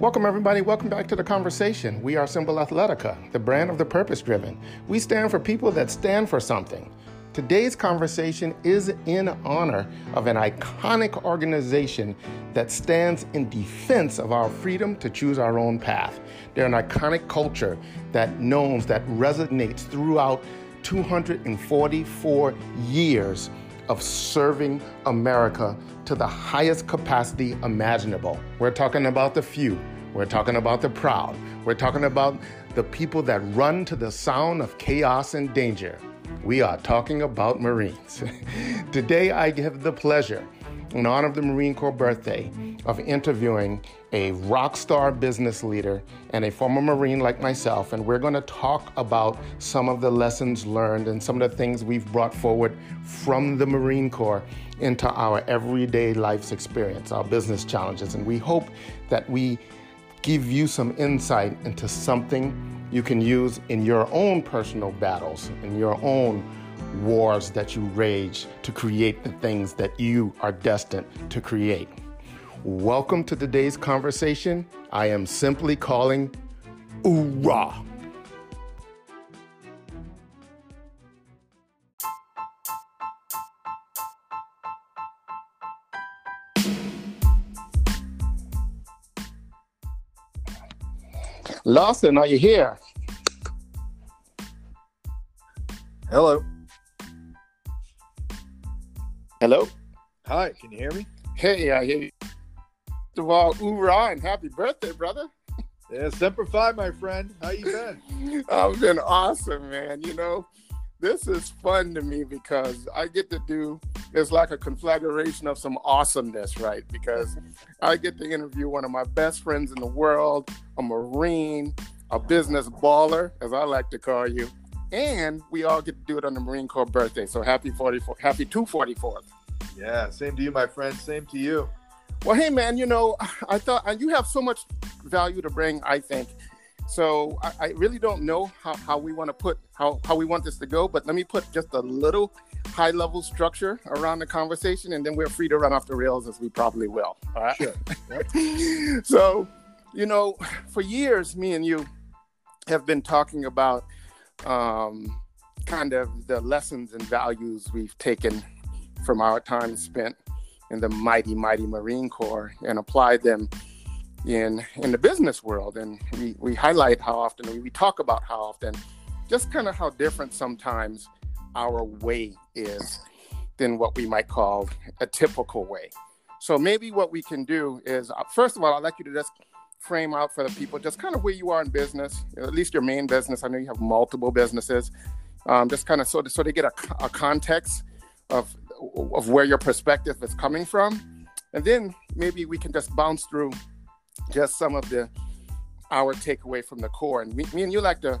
Welcome, everybody. Welcome back to the conversation. We are Symbol Athletica, the brand of the purpose driven. We stand for people that stand for something. Today's conversation is in honor of an iconic organization that stands in defense of our freedom to choose our own path. They're an iconic culture that knows, that resonates throughout 244 years of serving America to the highest capacity imaginable. We're talking about the few. We're talking about the proud. We're talking about the people that run to the sound of chaos and danger. We are talking about Marines. Today, I have the pleasure, in honor of the Marine Corps birthday, of interviewing a rock star business leader and a former Marine like myself. And we're going to talk about some of the lessons learned and some of the things we've brought forward from the Marine Corps into our everyday life's experience, our business challenges. And we hope that we give you some insight into something you can use in your own personal battles, in your own wars that you rage to create the things that you are destined to create. Welcome to today's conversation. I am simply calling Oorah. Lawson, are you here? Hello. Hello? Hi, can you hear me? Hey, I hear you. First of all, oorah and happy birthday, brother. Yeah, Semper Fi, my friend. How you been? I've been awesome, man. You know, this is fun to me because I get to do it's like a conflagration of some awesomeness, right? Because I get to interview one of my best friends in the world, a Marine, a business baller, as I like to call you, and we all get to do it on the Marine Corps birthday. So happy 44, happy 244th. Yeah, same to you, my friend. Same to you. Well, hey, man, you know, I thought you have so much value to bring, I think. So I, I really don't know how, how we want to put how, how we want this to go, but let me put just a little high level structure around the conversation, and then we're free to run off the rails as we probably will. All right. Sure. Yep. so, you know, for years, me and you have been talking about um, kind of the lessons and values we've taken from our time spent in the mighty, mighty Marine Corps and applied them in in the business world. And we, we highlight how often we, we talk about how often, just kind of how different sometimes our way is than what we might call a typical way. So maybe what we can do is, uh, first of all, I'd like you to just frame out for the people just kind of where you are in business, at least your main business. I know you have multiple businesses. Um, just kind of so, so they get a, a context of of where your perspective is coming from, and then maybe we can just bounce through just some of the our takeaway from the core. And me, me and you like to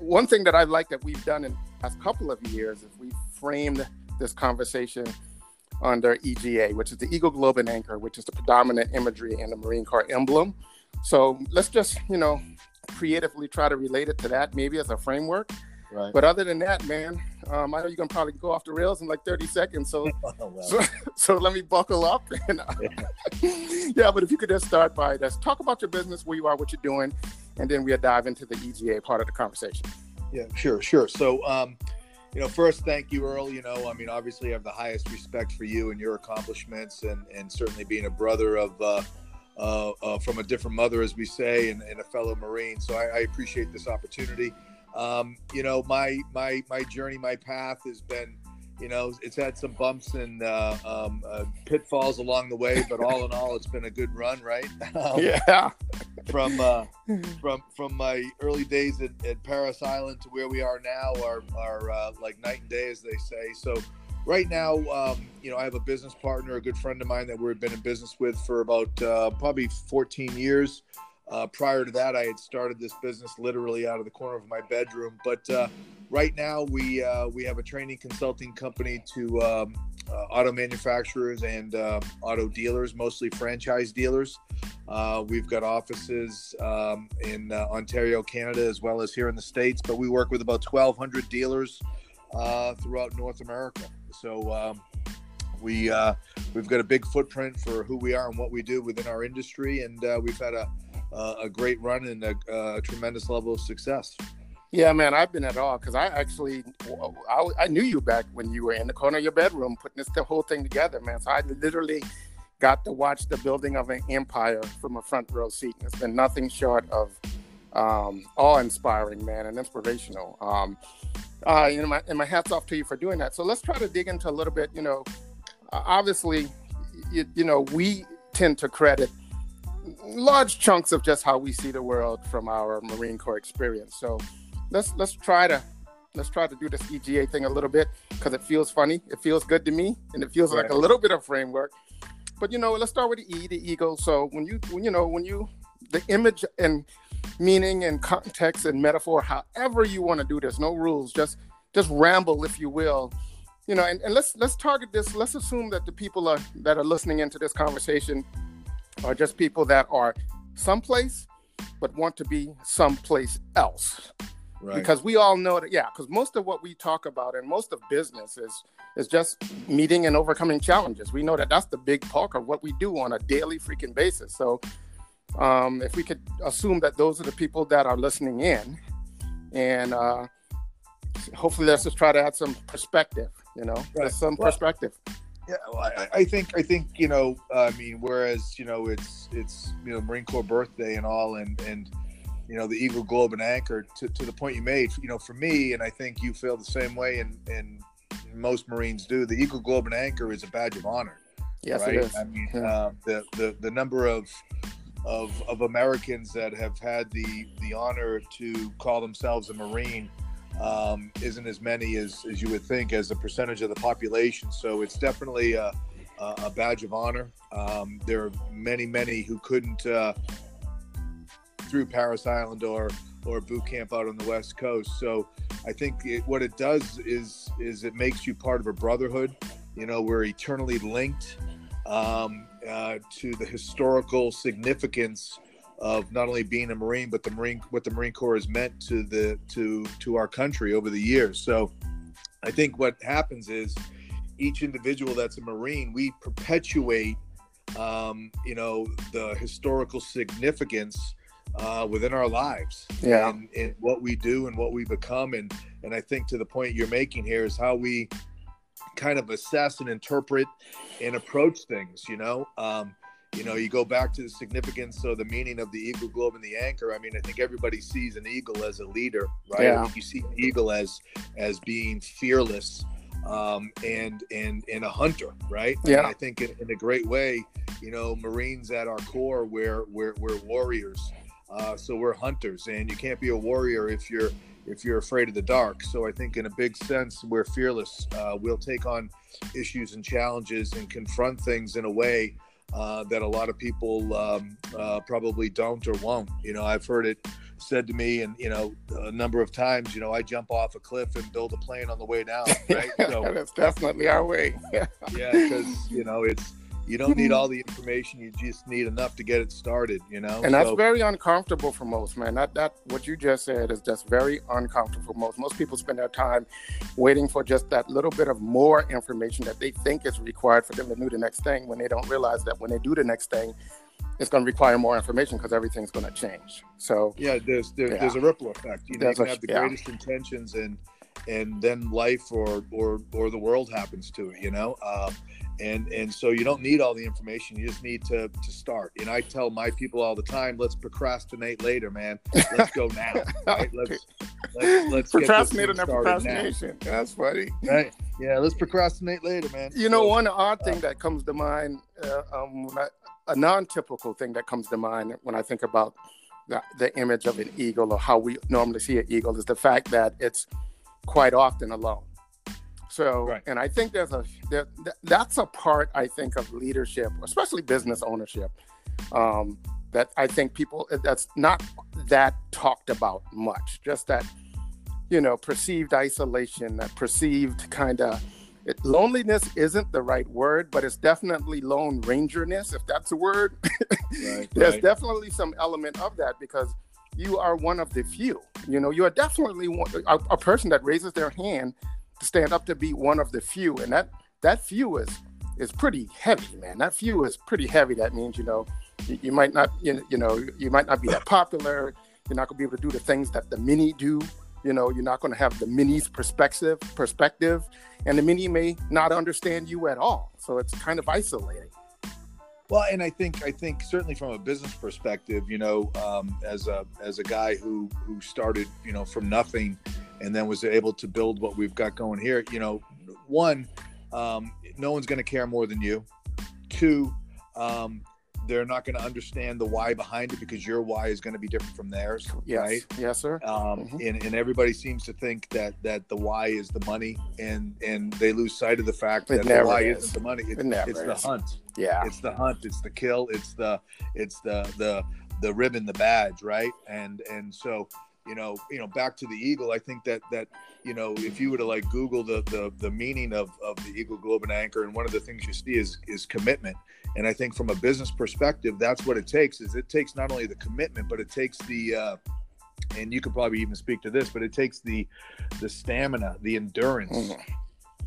one thing that I like that we've done in the last couple of years is we framed this conversation under EGA, which is the Eagle Globe and Anchor, which is the predominant imagery in the Marine Corps emblem. So let's just, you know, creatively try to relate it to that, maybe as a framework. Right. But other than that, man, um, I know you're gonna probably go off the rails in like 30 seconds. So, oh, so, so, let me buckle up. And, uh, yeah. yeah, but if you could just start by just talk about your business, where you are, what you're doing, and then we'll dive into the EGA part of the conversation. Yeah, sure, sure. So, um, you know, first, thank you, Earl. You know, I mean, obviously, I have the highest respect for you and your accomplishments, and and certainly being a brother of. Uh, uh, uh, from a different mother, as we say, and, and a fellow Marine. So I, I appreciate this opportunity. Um, you know, my my my journey, my path has been, you know, it's had some bumps and uh, um, uh, pitfalls along the way, but all in all, it's been a good run, right? Um, yeah. From uh, from from my early days at, at, Parris Island to where we are now are are uh, like night and day, as they say. So right now, um, you know, I have a business partner, a good friend of mine that we've been in business with for about uh, probably 14 years. Uh, prior to that, I had started this business literally out of the corner of my bedroom. But uh, right now, we uh, we have a training consulting company to um, uh, auto manufacturers and uh, auto dealers, mostly franchise dealers. Uh, we've got offices um, in Ontario, Canada, as well as here in the states. But we work with about 1,200 dealers throughout North America. So. Um, we we've got a big footprint for who we are and what we do within our industry, and we've had a uh, a great run and a, a, tremendous level of success. Yeah, man, I've been at all because I actually I, I, knew you back when you were in the corner of your bedroom putting this the whole thing together, man. So I literally got to watch the building of an empire from a front row seat. It's been nothing short of um, awe-inspiring, man, and inspirational. Um, uh, you know, my, and my hats off to you for doing that. So let's try to dig into a little bit. You know, obviously, you, you know, we tend to credit large chunks of just how we see the world from our Marine Corps experience. So let's let's try to let's try to do this EGA thing a little bit because it feels funny. It feels good to me, and it feels right. like a little bit of framework. But you know, let's start with the E, the ego. So when you when you know when you the image and meaning and context and metaphor, however you want to do this, no rules, just just ramble if you will. You know, and, and let's let's target this. Let's assume that the people are that are listening into this conversation are just people that are someplace but want to be someplace else. Right. Because we all know that, yeah, because most of what we talk about and most of business is is just meeting and overcoming challenges. We know that that's the big bulk of what we do on a daily freaking basis. So um, if we could assume that those are the people that are listening in, and uh, hopefully let's just try to add some perspective. You know, right. some well, perspective. Yeah, well, I, I, think I think you know. I mean, whereas you know it's it's you know Marine Corps birthday and all, and and you know the Eagle Globe and Anchor to, to the point you made. You know, for me, and I think you feel the same way, and and most Marines do. The Eagle Globe and Anchor is a badge of honor. Yes, right? it is. I mean, yeah. uh, the the the number of of, of Americans that have had the the honor to call themselves a Marine um, isn't as many as, as you would think as a percentage of the population. So it's definitely a, a badge of honor. Um, there are many, many who couldn't uh, through Parris Island or or boot camp out on the West Coast. So I think it, what it does is is it makes you part of a brotherhood. You know, we're eternally linked. Um, uh, to the historical significance of not only being a Marine, but the Marine what the Marine Corps has meant to the to to our country over the years. So I think what happens is each individual that's a Marine, we perpetuate um, you know the historical significance uh, within our lives yeah. and, and what we do and what we become. And and i think to the point you're making here is how we kind of assess and interpret and approach things you know? Um, you know you go back to the significance of the meaning of the eagle globe and the anchor. I mean i think everybody sees an eagle as a leader right? Yeah. you see an eagle as as being fearless um, and and and a hunter right? Yeah. And i think in, in, a great way you know marines at our core we're we're, we're warriors uh, so we're hunters and you can't be a warrior if you're if you're afraid of the dark. So I think in a big sense, we're fearless. Uh, we'll take on issues and challenges and confront things in a way uh, that a lot of people um, uh, probably don't or won't. You know, I've heard it said to me, and you know, a number of times, you know, I jump off a cliff and build a plane on the way down. Right? So that's definitely our way. yeah, because you know, it's you don't need hmm. all the information you just need enough to get it started you know? And that's very uncomfortable for most man. That that what you just said is just very uncomfortable for most. Most people spend their time waiting for just that little bit of more information that they think is required for them to do the next thing when they don't realize that when they do the next thing it's going to require more information because everything's going to change. So yeah there's there, yeah. there's a ripple effect you know? You can have the yeah. greatest intentions and and then life or or or the world happens to it you know? Uh, and and so you don't need all the information you just need to to start. And i tell my people all the time let's procrastinate later man. Let's go now right? let's let's, let's procrastinate on procrastination now. that's funny. Right. Yeah let's procrastinate later man. You know so, one odd thing uh, that comes to mind uh, um, a non-typical thing that comes to mind when i think about the, the image of an eagle or how we normally see an eagle is the fact that it's quite often alone so, right. and I think there's a there, that's a part I think of leadership, especially business ownership, um, that I think people that's not that talked about much. Just that you know perceived isolation, that perceived kind of loneliness isn't the right word, but it's definitely lone rangerness, if that's a word. right, There's right. definitely some element of that because you are one of the few. You know, you are definitely one, a, a person that raises their hand to stand up to be one of the few, and that that few is is pretty heavy, man. That few is pretty heavy. That means you know You, you might not, you, you know, you might not be that popular. You're not to be able to do the things that the mini do. You know, you're not to have the mini's perspective, perspective, and the mini may not understand you at all. So it's kind of isolating. Well, and I think I think certainly from a business perspective, you know, um, as a as a guy who who started, you know, from nothing, and then was able to build what we've got going here. You know, one, um, no one's going to care more than you. Two, um, they're not going to understand the why behind it because your why is going to be different from theirs. Yes. Right? Yes, sir. Um, mm-hmm. and, and everybody seems to think that that the why is the money, and and they lose sight of the fact it that the why is. isn't the money. It's, it it's the hunt. Yeah. It's the hunt. It's the kill. It's the it's the the the ribbon, the badge, right? And and so you know, you know, back to the eagle. I think that that you know, if you were to like Google the the, the meaning of, of the eagle globe and anchor, and one of the things you see is is commitment. And I think from a business perspective, that's what it takes. Is it takes not only the commitment, but it takes the uh, and you could probably even speak to this, but it takes the the stamina, the endurance. Mm-hmm.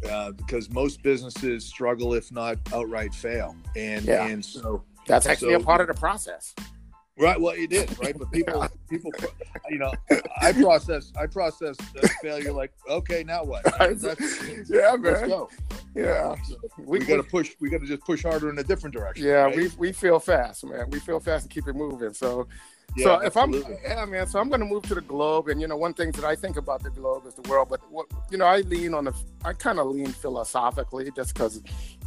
Uh, because most businesses struggle, if not outright fail, and yeah. and so that's actually so, a part of the process. Right. Well, it is right, but people, people, you know, I process, I process failure like, okay, now what? yeah, man. Let's go. Yeah, so we, we got to push. We got to just push harder in a different direction. Yeah, right? we we feel fast, man. We feel fast and keep it moving. So, yeah, so if absolutely. I'm, yeah, man. So I'm going to move to the globe, and you know, one thing that I think about the globe is the world. But what you know, I lean on the, I kind of lean philosophically, just because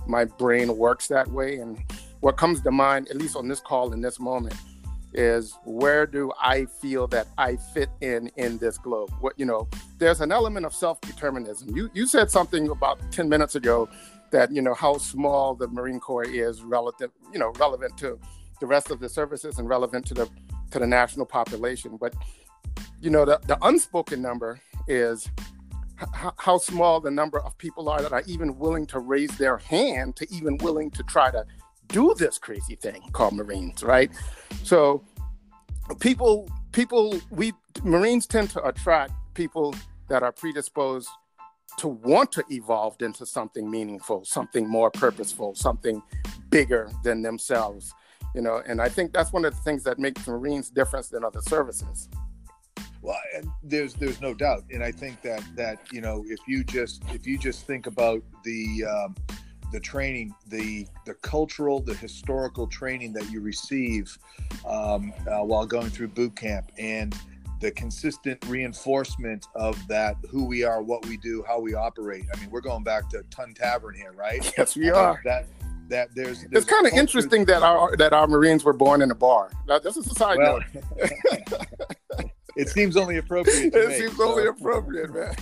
my brain works that way, and what comes to mind, at least on this call in this moment is where do I feel that I fit in in this globe? What you know, there's an element of self-determinism. You you said something about 10 minutes ago that you know how small the Marine Corps is relative, you know, relevant to the rest of the services and relevant to the to the national population. But you know, the, the unspoken number is h- how small the number of people are that are even willing to raise their hand to even willing to try to do this crazy thing called Marines, right? So people people we Marines tend to attract people that are predisposed to want to evolve into something meaningful, something more purposeful, something bigger than themselves. You know, and I think that's one of the things that makes Marines different than other services. Well, and there's there's no doubt, and I think that that you know if you just if you just think about the um, the training, the the cultural, the historical training that you receive um, uh, while going through boot camp, and the consistent reinforcement of that who we are, what we do, how we operate. I mean, we're going back to Tun Tavern here, right? Yes, we are. That that there's, there's it's kind of interesting that our that our Marines were born in a bar. Now, this is a side well, note. it seems only appropriate. it me, seems so. only appropriate, man.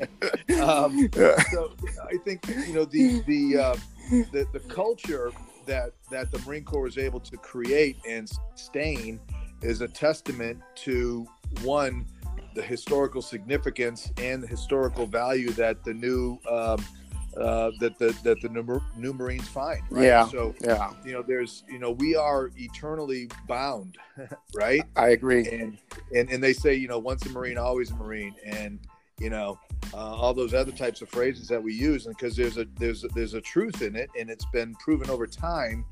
um. So I think you know the the, uh, the the culture that that the Marine Corps was able to create and sustain is a testament to one the historical significance and the historical value that the new um, uh, that the that the new, new Marines find. Right? Yeah. So yeah, you know, there's you know, we are eternally bound, right? I agree. And and and they say you know, once a Marine, always a Marine, and you know, uh, all those other types of phrases that we use, and because there's a there's a, there's a truth in it, and it's been proven over time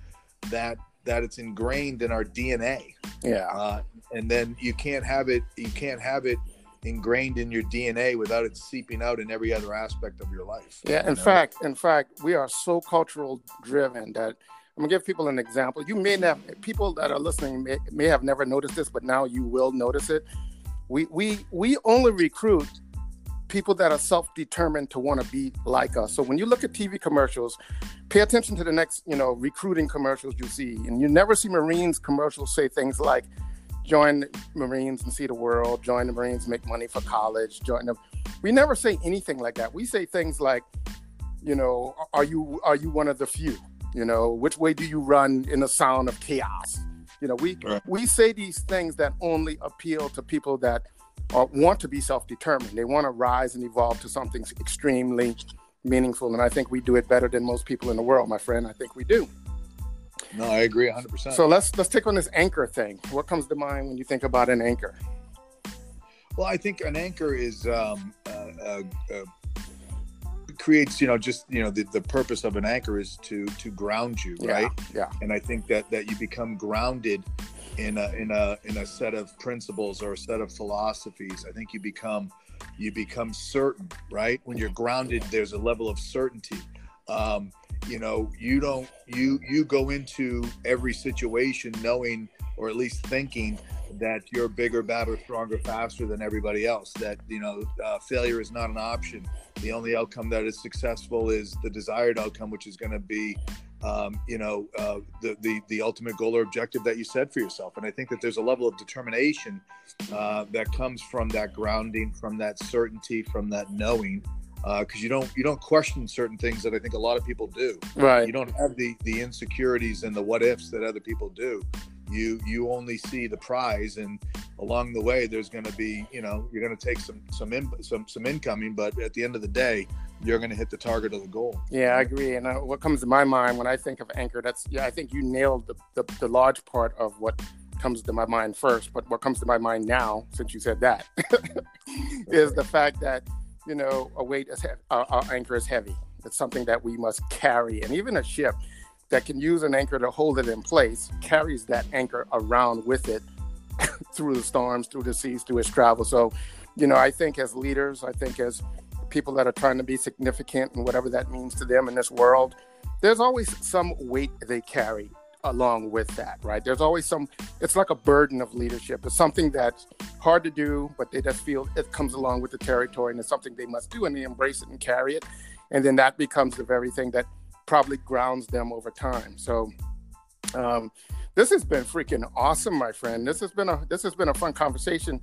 that that it's ingrained in our DNA. Yeah. Uh, and then you can't have it. You can't have it ingrained in your DNA without it seeping out in every other aspect of your life. Yeah, in know? fact, in fact, we are so cultural driven that I'm gonna give people an example. You may have people that are listening may, may have never noticed this, but now you will notice it. We we we only recruit people that are self-determined to want to be like us. So when you look at TV commercials, pay attention to the next, you know, recruiting commercials you see, and you never see Marines commercials say things like join the Marines and see the world, join the Marines, make money for college, join them. We never say anything like that. We say things like, you know, are you are you one of the few? You know, which way do you run in the sound of chaos? You know, we right. we say these things that only appeal to people that are, want to be self-determined. They want to rise and evolve to something extremely meaningful, and I think we do it better than most people in the world, my friend. I think we do. No, I agree 100%. So let's let's take on this anchor thing. What comes to mind when you think about an anchor? Well, I think an anchor is um, uh, uh, uh, creates you know just you know the, the purpose of an anchor is to to ground you Yeah, right yeah. and i think that that you become grounded in a in a in a set of principles or a set of philosophies i think you become you become certain right? When you're grounded there's a level of certainty. Um you know you don't you you go into every situation knowing or at least thinking that you're bigger better stronger faster than everybody else that you know uh, failure is not an option. The only outcome that is successful is the desired outcome which is going to be um, you know uh, the, the the ultimate goal or objective that you set for yourself. And i think that there's a level of determination uh, that comes from that grounding from that certainty from that knowing Uh, because you don't you don't question certain things that i think a lot of people do. Right. you don't have the the insecurities and the what ifs that other people do. You you only see the prize and along the way there's going to be you know you're going to take some some in, some some incoming but at the end of the day you're going to hit the target of the goal Yeah, I agree. And uh, what comes to my mind when I think of anchor, that's yeah, I think you nailed the, the, the large part of what comes to my mind first. But what comes to my mind now, since you said that, is the fact that you know a weight is heavy, our, our anchor is heavy. It's something that we must carry, and even a ship that can use an anchor to hold it in place carries that anchor around with it through the storms, through the seas, through its travel. So, you know, I think as leaders, I think as people that are trying to be significant and whatever that means to them in this world, there's always some weight they carry along with that, right? There's always some, it's like a burden of leadership. It's something that's hard to do, but they just feel it comes along with the territory and it's something they must do and they embrace it and carry it. And then that becomes the very thing that probably grounds them over time. So, um, this has been freaking awesome, my friend. This has been a this has been a fun conversation.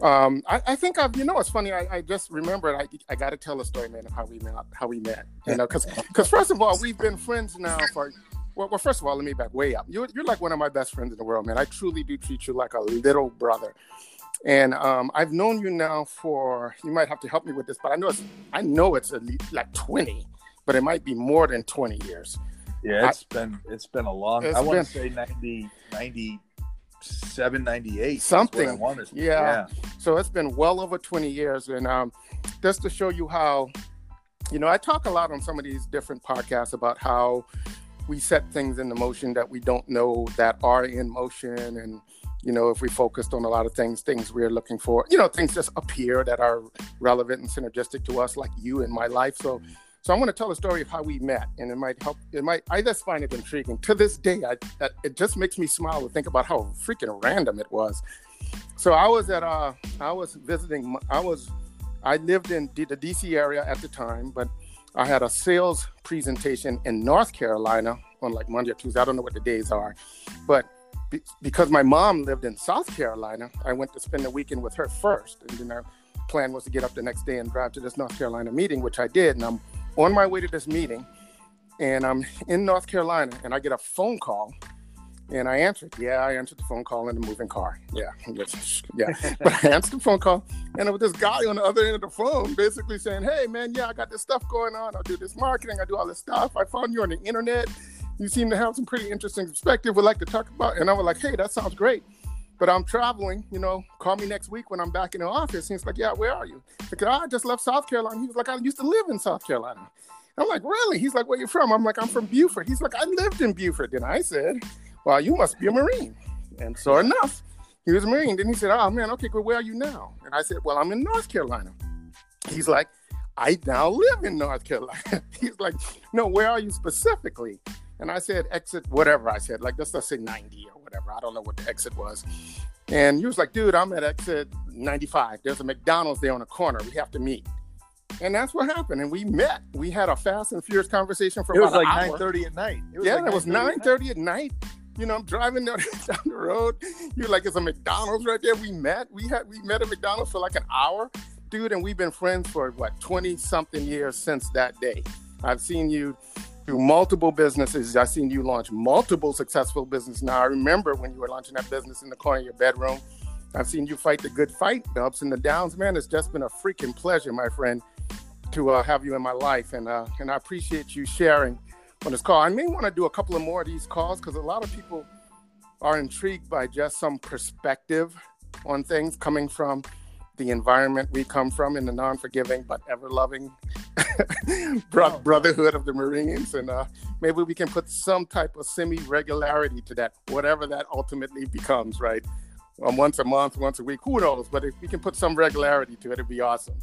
Um, I, I think I've you know it's funny. I, I just remembered I I got to tell a story, man, of how we met. How we met, you know, because because first of all, we've been friends now for. Well, well, first of all, let me back way up. You're, you're like one of my best friends in the world, man. I truly do treat you like a little brother. And um, I've known you now for. You might have to help me with this, but I know it's. I know it's at least like 20, but it might be more than 20 years. yeah it's been it's been a long i want to say 90 97 98 Something. I wanna. Yeah. So it's been well over 20 years. And um, just to show you how, you know, I talk a lot on some of these different podcasts about how we set things into motion that we don't know that are in motion. And, you know, if we focused on a lot of things, things we're looking for, you know, things just appear that are relevant and synergistic to us, like you in my life. So, so I'm going to tell a story of how we met, and it might help. It might. I just find it intriguing. To this day, I, it just makes me smile to think about how freaking random it was. So I was at uh I was visiting I was I lived in D- the DC area at the time, but I had a sales presentation in North Carolina on like Monday or Tuesday. I don't know what the days are, but be- because my mom lived in South Carolina, I went to spend the weekend with her first, and then our plan was to get up the next day and drive to this North Carolina meeting, which I did. And I'm on my way to this meeting, and I'm in North Carolina, and I get a phone call and I answered. Yeah, I answered the phone call in the moving car. Yeah, yeah. but I answered the phone call, and it was this guy on the other end of the phone, basically saying, "Hey, man, yeah, I got this stuff going on. I do this marketing. I do all this stuff. I found you on the internet. You seem to have some pretty interesting perspective. Would like to talk about." And I was like, "Hey, that sounds great." But I'm traveling, you know. Call me next week when I'm back in the office. He's like, "Yeah, where are you?" Because oh, I just left South Carolina. He was like, "I used to live in South Carolina." I'm like, "Really?" He's like, "Where you from?" I'm like, "I'm from Beaufort." He's like, "I lived in Beaufort." Then I said, well, you must be a Marine. And so enough, he was a Marine. Then he said, oh man, okay. Where are you now? And I said, well, I'm in North Carolina. He's like, I now live in North Carolina. He's like, no, where are you specifically? And I said, exit, whatever I said, like, let's, let's say 90 or whatever. I don't know what the exit was. And he was like, dude, I'm at exit 95. There's a McDonald's there on the corner. We have to meet. And that's what happened. And we met. We had a fast and furious conversation for it was like an hour 9:30 at night it yeah, like it was 9:30 at night. at night. You know, I'm driving down, down the road. You're like, it's a McDonald's right there. We met. We had we met at McDonald's for like an hour, dude, and we've been friends for what twenty something years since that day. I've seen you do multiple businesses. I've seen you launch multiple successful businesses. Now I remember when you were launching that business in the corner of your bedroom. I've seen you fight the good fight, the ups and the downs. Man, it's just been a freaking pleasure, my friend, to uh, have you in my life, and uh, and I appreciate you sharing on this call. I may want to do a couple of more of these calls because a lot of people are intrigued by just some perspective on things coming from the environment we come from in the non-forgiving but ever-loving Bro- oh, brotherhood of the Marines, and uh, maybe we can put some type of semi regularity to that, whatever that ultimately becomes, right? Um, once a month, once a week, who knows? But if we can put some regularity to it, it'd be awesome.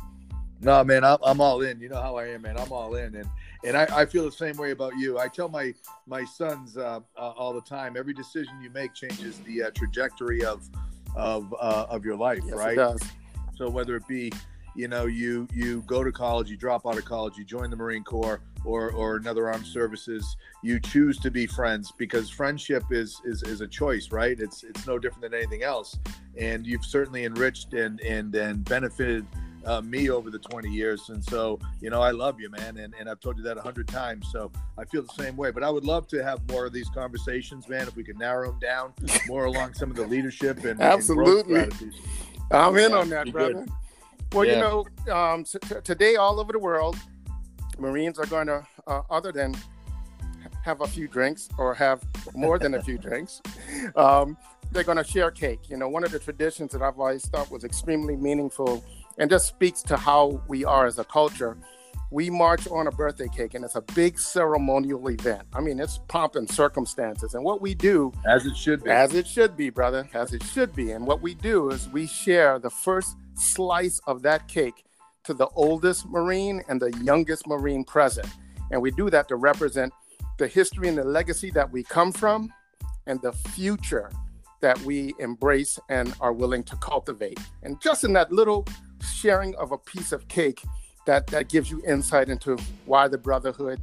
No, man, I'm, I'm all in. You know how I am, man. I'm all in, and and I, I feel the same way about you. I tell my my sons uh, uh, all the time: every decision you make changes the uh, trajectory of of uh, of your life, yes, right? So whether it be, you know, you you go to college, you drop out of college, you join the Marine Corps or or another armed services, you choose to be friends because friendship is is is a choice, right? It's it's no different than anything else, and you've certainly enriched and and and benefited uh, me over the 20 years. And so, you know, I love you, man. And, and I've told you that a hundred times. So I feel the same way, but I would love to have more of these conversations, man. If we could narrow them down more along some of the leadership and absolutely. And I'm in yeah, on that, brother. Good. Well, yeah. you know, um, t- today all over the world, Marines are going to, uh, other than have a few drinks or have more than a few drinks, um, they're going to share cake. You know, one of the traditions that I've always thought was extremely meaningful and just speaks to how we are as a culture. We march on a birthday cake, and it's a big ceremonial event. I mean, it's pomp and circumstances. And what we do, as it should be, as it should be, brother, as it should be. And what we do is we share the first slice of that cake to the oldest Marine and the youngest Marine present. And we do that to represent the history and the legacy that we come from and the future that we embrace and are willing to cultivate. And just in that little sharing of a piece of cake that that gives you insight into why the brotherhood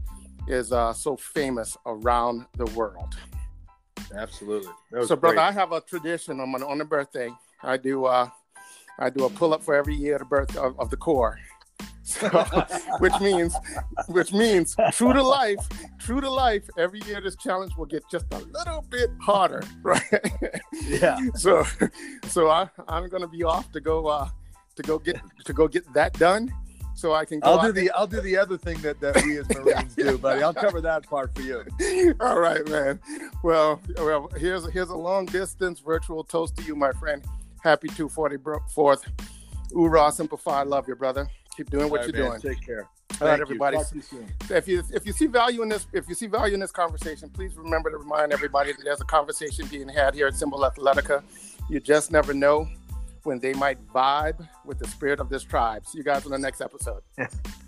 is uh, so famous around the world. Absolutely. So, brother, I have a tradition on my on the birthday. I do uh, I do a pull up for every year of the birth of, of the Corps. So, which means, which means, true to life, true to life. Every year, this challenge will get just a little bit harder, right? Yeah. So, so I, I'm going to be off to go uh, to go get to go get that done so I can. I'll do the I'll do the other thing that, that we as Marines do, buddy. I'll cover that part for you. All right, man. Well, well, here's here's a long distance virtual toast to you, my friend. Happy 244th. Oorah Simplify. I love you, brother. Keep doing what you're man. doing. Take care. All right, everybody. You if you if you see value in this, if you see value in this conversation, please remember to remind everybody that there's a conversation being had here at Symbol Athletica. You just never know when they might vibe with the spirit of this tribe. See you guys on the next episode.